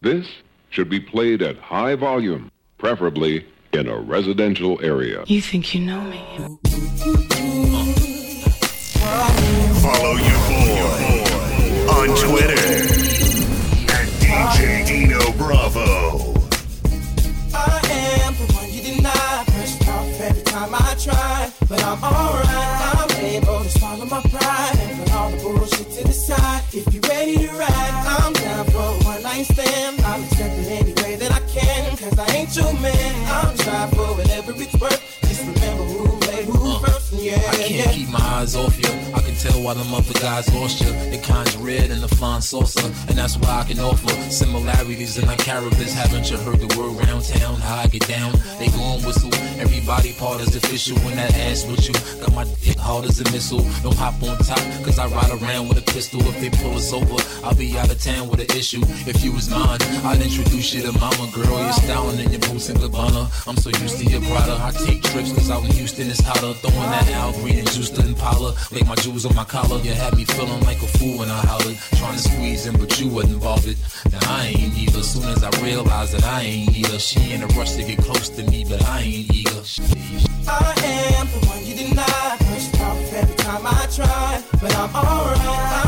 This should be played at high volume, preferably in a residential area. You think you know me? Follow your boy on Twitter at DJ Dino Bravo. I am the one you deny. Pressed off every time I try. But I'm alright. I'm able to swallow my pride and put all the bullshit to the side. If you're ready to ride, I'm down for a one night stand. Cause I ain't your. I'll try for whatever it's worth. Yeah, I can't yeah. keep my eyes off you. I can tell why them other guys lost you. The kind's red and the fine saucer. And that's why I can offer similarities in our characters. Haven't you heard the word round town? How I get down? They gon' whistle. Everybody part is official when that ass with you. Got my dick hard as a missile. Don't hop on top, cause I ride around with a pistol. If they pull us over, I'll be out of town with an issue. If you was mine, I'd introduce you to mama girl. You're styling in your boots and Gabbana. I'm so used to your Prada. I take trips cause out in Houston it's hotter. Throwing that Al Green and juice to Impala. Make my jewels on my collar. You had me feeling like a fool when I hollered. Trying to squeeze in, but you wasn't bothered. Now I ain't either. Soon as I realized that I ain't either. She in a rush to get close to me, but I ain't eager. I am the one you deny. Pushed off every time I try. But I'm alright.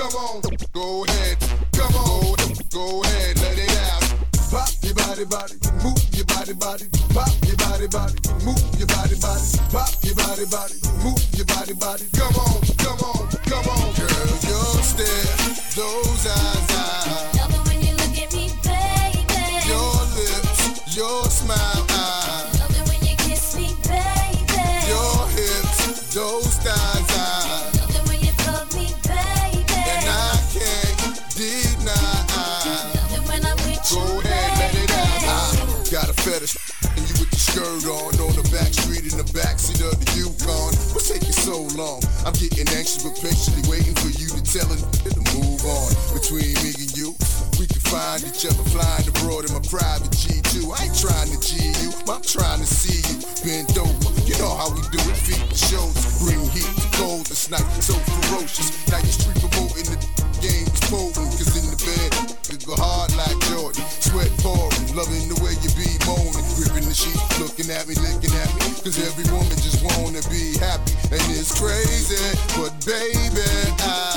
Come on, go ahead. Come on, go ahead, let it out. Pop your body, body, move your body, body. Pop your body, body, move your body, body. Pop your body, body, move your body, body. Come on, come on, come on, girl, your stare, those eyes, eyes. Love it when you look at me, baby. Your lips, your smile, find each other flying abroad in my private G2. I ain't trying to G you, but I'm trying to see you bent over. You know how we do it, feet to shoulders, bring heat to cold this night, so ferocious. Now you street promoting the game is potent, cause in the bed, you go hard like Jordan, sweat pouring, loving the way you be moaning, gripping the sheet, looking at me, licking at me, cause every woman just wanna be happy, and it's crazy, but baby, I,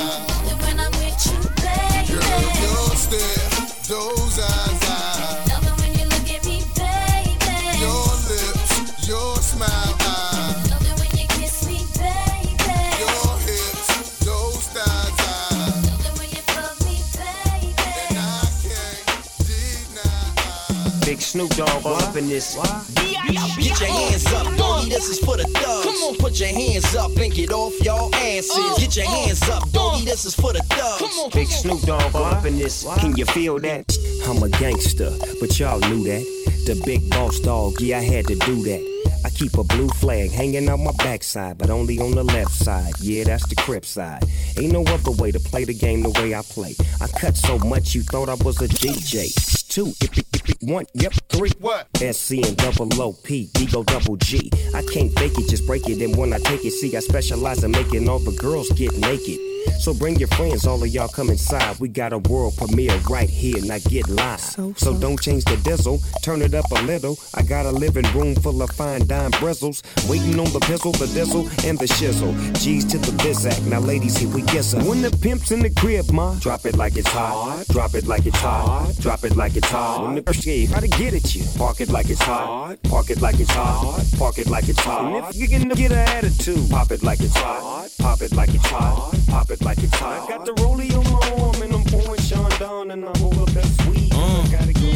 Big Snoop Dogg all up in this. Get your hands up, doggy. This is for the thugs. Come on, put your hands up and get off y'all asses. Uh, get your uh, hands up, uh. doggy. This is for the thugs. Big Snoop Dogg all up in this. Can you feel that? I'm a gangster, but y'all knew that. The big boss dog, yeah, I had to do that. I keep a blue flag hanging out my backside, but only on the left side. Yeah, that's the crip side. Ain't no other way to play the game the way I play. I cut so much you thought I was a DJ. Two, if it, if it, one, yep, three. What? SC and double OP, Ego double G. I can't fake it, just break it. And when I take it, see, I specialize in making all the girls get naked. So bring your friends, all of y'all come inside. We got a world premiere right here, now get live. So, don't change the diesel, turn it up a little. I got a living room full of fine dime bristles. Waiting on the pistol, the diesel, and the shizzle. G's to the bizac, now ladies, here we get some. When the pimp's in the crib, ma, drop it like it's hot. Drop it like it's hot. Drop it like it's hot. When the shit, try to get at you. Park it like it's hot. Park it like it's hot. Park it like it's hot. And if you gonna get an attitude, pop it like it's hot. Pop it like it's hot. Pop it like it's hot. I got the rollie on my arm and I'm pouring Chandon and I'm over that sweet. I gotta go.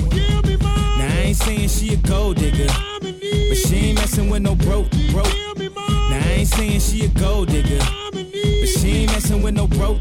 Now I ain't saying she a gold digger, but she ain't messing with no broke, broke. Now I ain't saying she a gold digger, but she ain't messing with no broke,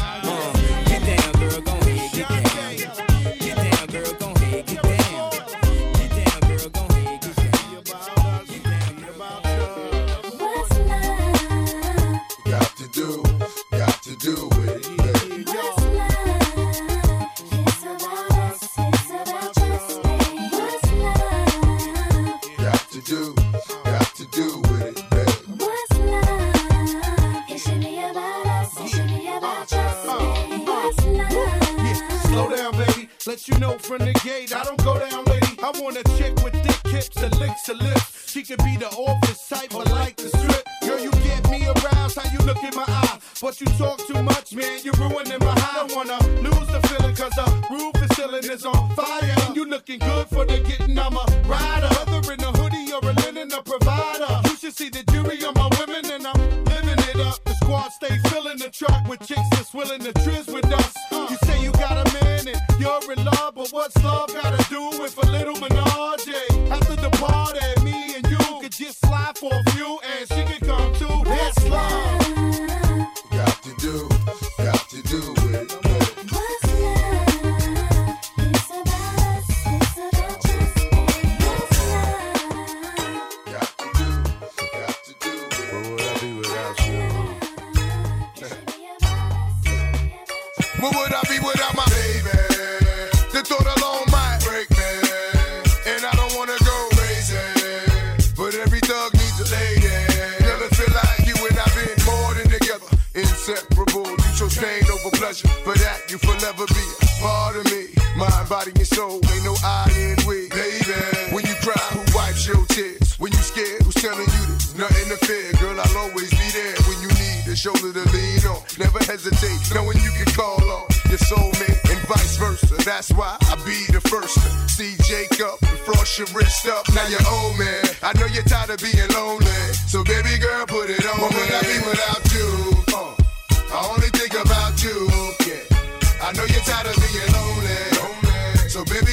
Slow down, baby. Let you know from the gate, I don't go down, lady. I want a chick with thick hips and licks her lips. She could be the office type, but like the strip. Girl, you get me aroused, how you look in my eye. But you talk too much, man, you're ruining my high. I don't wanna lose the feeling, cause the roof is ceiling is on fire. And you looking good for the getting, I'm a rider. Whether in a hoodie or a linen, a provider. You should see the truck with chicks that's willing to trizz hesitate, knowing you can call on your soulmate and vice versa. That's why I be the first to see Jacob and frost your wrist up. Now you're old man. I know you're tired of being lonely. So baby girl, put it on. What would I be without you? Uh, I only think about you. Yeah. I know you're tired of being lonely. lonely. So baby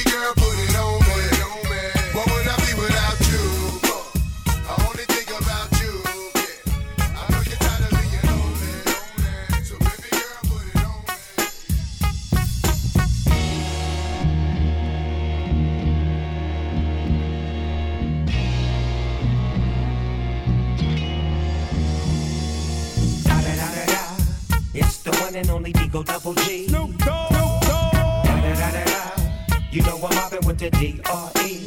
the one and only Digo Double G. Da-da-da-da-da. You know I'm mobbing with the D-R-E.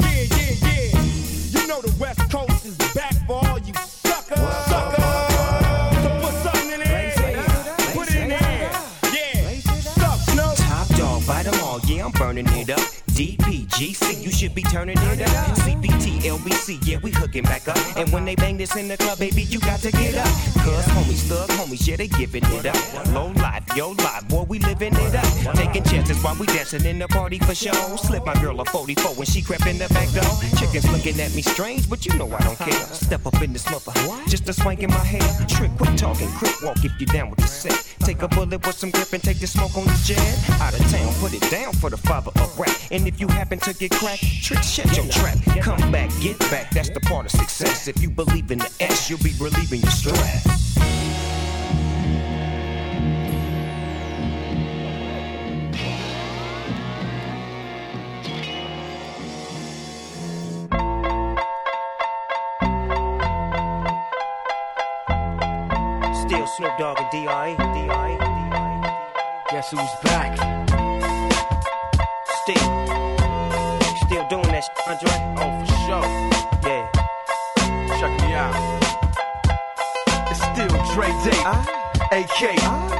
Yeah, yeah, yeah. You know the West Coast is back for all you suckers. Suckers. So put something in the air. Put it in there. Yeah. Suck, Snow. Top dog, bite 'em all, yeah, I'm burning it up. DPGC, you should be turning it up. CPT, LBC, yeah, we hooking back up. And when they bang this in the club, baby, you got to get up. Cuz homies, thug homies, yeah, they giving it up. Low life, yo life, boy, we living it up. Taking chances while we dancing in the party for show. Slip my girl a 44 when she crept in the back door. Chickens looking at me strange, but you know I don't care. Step up in this mother, just a swank in my hair. Trick, quit talking, quick walk if you down with the set. Take a bullet with some grip and take the smoke on the jet. Out of town, put it down for the father of rap. And if you happen to get cracked, trick, shut your trap. Come back, get back, that's the part of success. If you believe in the S, you'll be relieving your stress. Dogg and. D.R.E. Guess who's back? Still. Still doing that shit, Andre? Oh, for sure. Yeah. Check me out. It's still Dre Day, AK.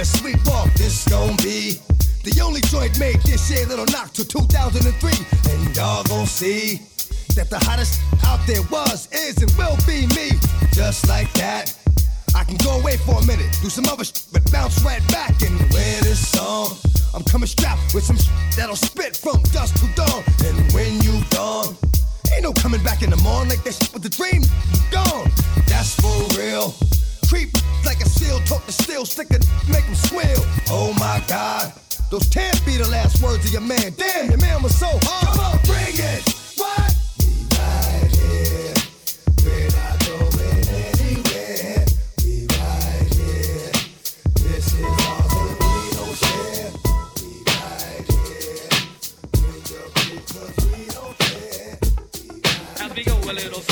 A sweet walk. This gon' be the only joint made this year that'll knock to 2003. And y'all gon' see that the hottest out there was, is, and will be me. Just like that. I can go away for a minute, do some other shit, but bounce right back and wear this song. I'm coming strapped with some shit that'll spit from dusk to dawn. And when you gone, ain't no coming back in the morning like that shit with the dream. Gone. That's for real. Creep like a seal, talk to steel, stick it, make him. Oh my God. Those can't be the last words of your man. Damn, your man was so hard. Come on, bring it. What? We right here. We're not going anywhere. We right here. This is we don't. We right here. Bring your we don't care. As we go a little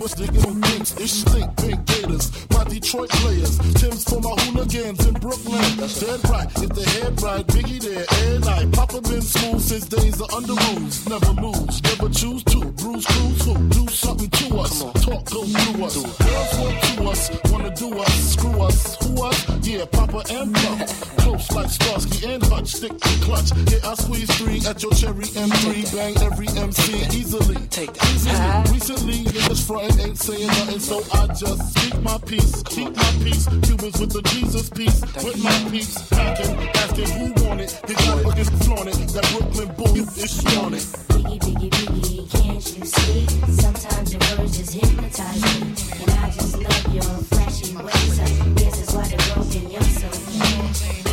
What's the little things? It stink big gators. My Detroit players. Tim's for my hooligans in Brooklyn. Dead right. If the head right, Biggie there, and I. Papa been smooth since days of under rules. Never lose, never choose to. Bruise, cruise, who? Do something to us. Talk, go through us. Girls want to us, wanna do us. Screw us, who us? Yeah, Papa and Pump. Starsky and Hutch. Stick to clutch. Yeah, I squeeze three at your cherry M3. Bang every MC easily. Take that. Easily. Recently niggas frontin' ain't saying nothing, so I just speak my peace, keep my peace. Cubans with the Jesus piece, with my peace. Packing, asking who want it. It, it's flaunt it. That Brooklyn bull is flaunt it. Biggie, biggie, biggie, can't you see? Sometimes your words just hypnotize me. And I just love your flashy ways. I guess why they're broken, you're so mean.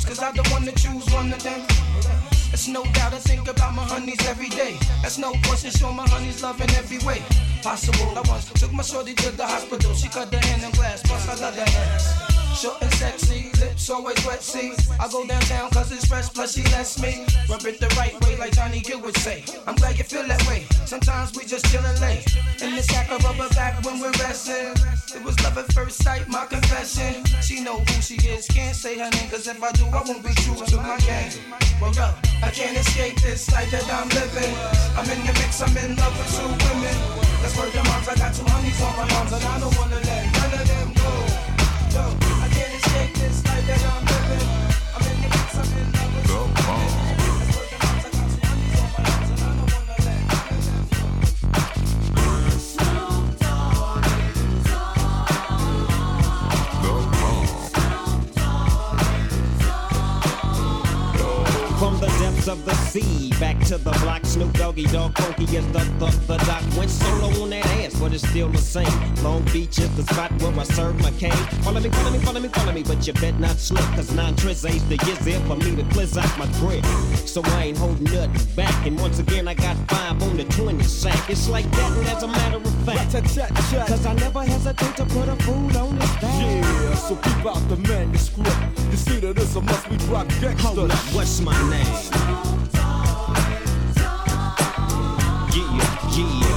Confused? Cause I don't wanna choose one of them. It's no doubt I think about my honeys every day. That's no question, show my honeys love in every way possible. I once took my shorty to the hospital. She cut her hand in glass, plus I love that ass. Short and sexy, lips always wet, see. I go downtown cause it's fresh, plus she lets me rub it the right way, like Johnny Gill would say. I'm glad you feel that way. Sometimes we just chillin' late. In the sack of rubber back when we're resting. It was love at first sight, my confession. She know who she is, can't say her name, cause if I do, I won't be true to my game. Well, up, I can't escape this life that I'm living. I'm in the mix, I'm in love with two women. That's where the moms, I got two honeys on my arms, and I don't wanna let none of them to the block. Snoop Doggy Dogg Funky is the, the, the doc. Went solo on that but it's still the same. Long Beach is the spot where I serve my cane. Follow me, follow me, follow me, follow me, but you bet not slip. Cause nine tris ain't the years there for me to cleanse out my grip. So I ain't holding nothing back. And once again, I got five on the 20 sack. It's like that, and as a matter of fact. Cause I never hesitate to put a fool on his back. Yeah, so keep out the manuscript. You see that this a must be drop gangster. Hold up, what's my name? Yeah, yeah.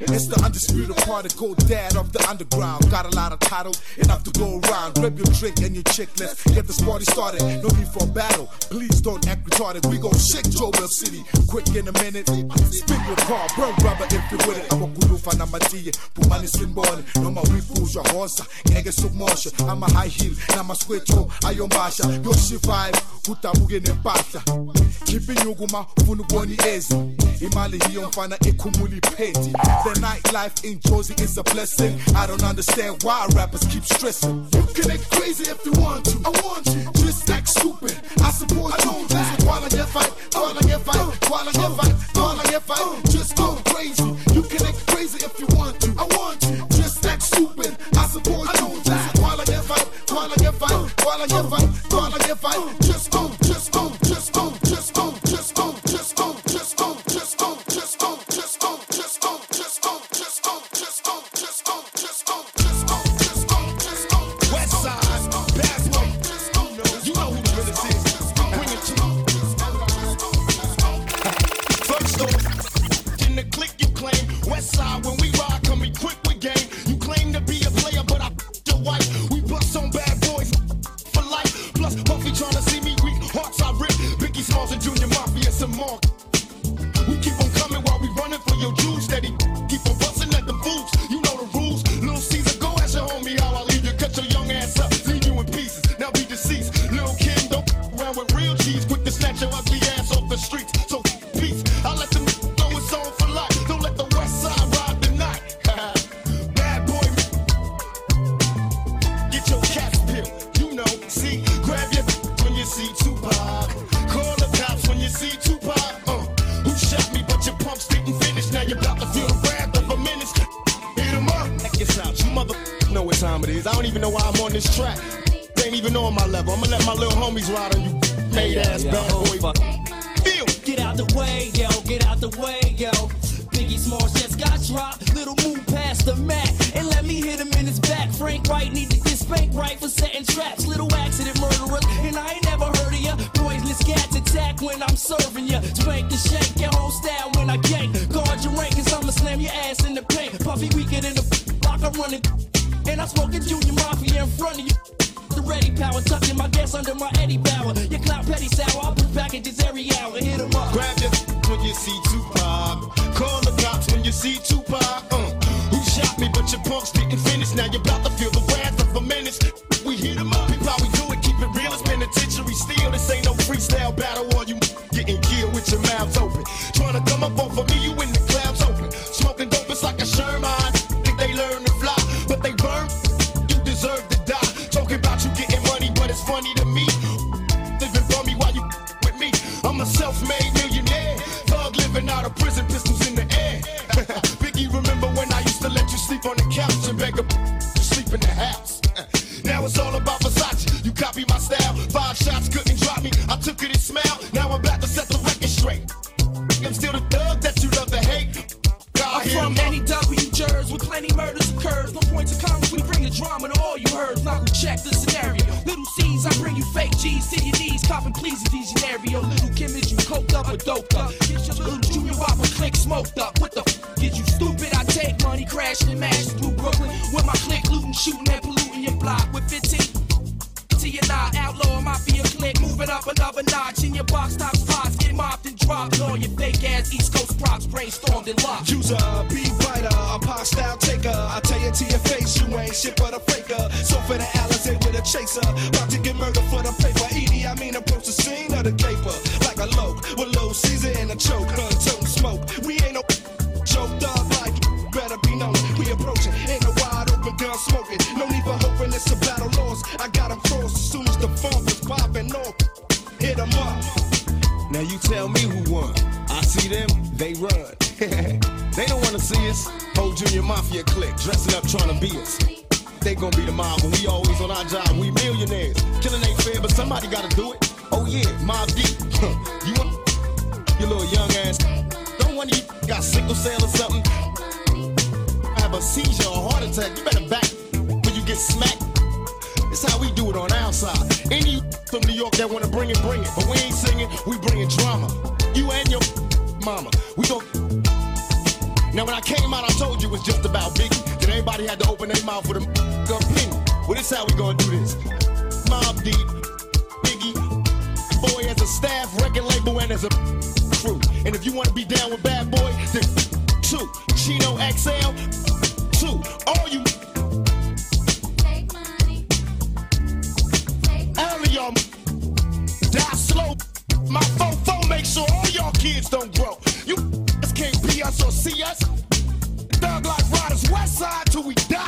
It's the undisputed particle dad of the underground. Got a lot of titles, enough to go around. Grab your drink and your chick, let's get this party started. No need for a battle, please don't act retarded. We gon' shake Jobel City quick in a minute. Spin your car, burn rubber if you with it. I'm a Abakulufa na matiye, pumani sinbone. No ma wifuzwa hosa, ngeke sukumosha. I'm a high heel, na maskwetho ayombasha. Yoshi vibe, utamuke nempahla. Khipha inyukuma, ufuna ukubona iezi. Imali hiyo mfana ikhumula iphedi. The nightlife in Jozi is a blessing. I don't understand why rappers keep stressing. You can act crazy if you want to. I want you. Just act stupid. I support you. Who's a koala get fight? Koala get fight. Koala get fight. Koala get fight. Just go crazy. You can act ride on you, made ass bad boy. Feel. Get out the way, yo, get out the way, yo. Biggie Smalls just got dropped. Little move past the Mac. And let me hit him in his back. Frank White need to get spanked right for setting traps. Little accident murderers. And I ain't never heard of ya. Poisonous cats attack when I'm serving ya. Spank the shake, your whole style when I gank. Guard your rank, cause I'ma slam your ass in the paint. Puffy weaker than the block I'm running. And I'm smoking Junior Mafia in front of you. The ready power, tucking my gas under my I put packages every hour. Money crashing and mashing through Brooklyn with my click looting, shooting and polluting your block with 15 to your nine outlaw mafia click moving up another notch in your box top spots get mopped and dropped all your fake ass east coast props brainstormed and locked. Use a beat Whole junior mafia clique dressing up trying to be us. They gonna be the mob when we always on our job. We millionaires. Killing ain't fair, but somebody gotta do it. Oh yeah, Mobb Deep. you want your little young ass? Don't want you got sickle cell or something? I have a seizure or heart attack? You better back when you get smacked. It's how we do it on our side. Any from New York that wanna bring it, bring it. But we ain't singing, we bringing drama. You and your mama. We gon' Now when I came out, I told you it was just about Biggie. Then everybody had to open their mouth with a opinion. Well, this how we gonna do this. Mobb Deep, Biggie, Boy as a staff, record label, and as a crew. And if you wanna be down with Bad Boy, then two. Chino XL, two. All you all of y'all die slow. My fofo make sure all y'all kids don't grow. You can't be us or see us. Side till we die.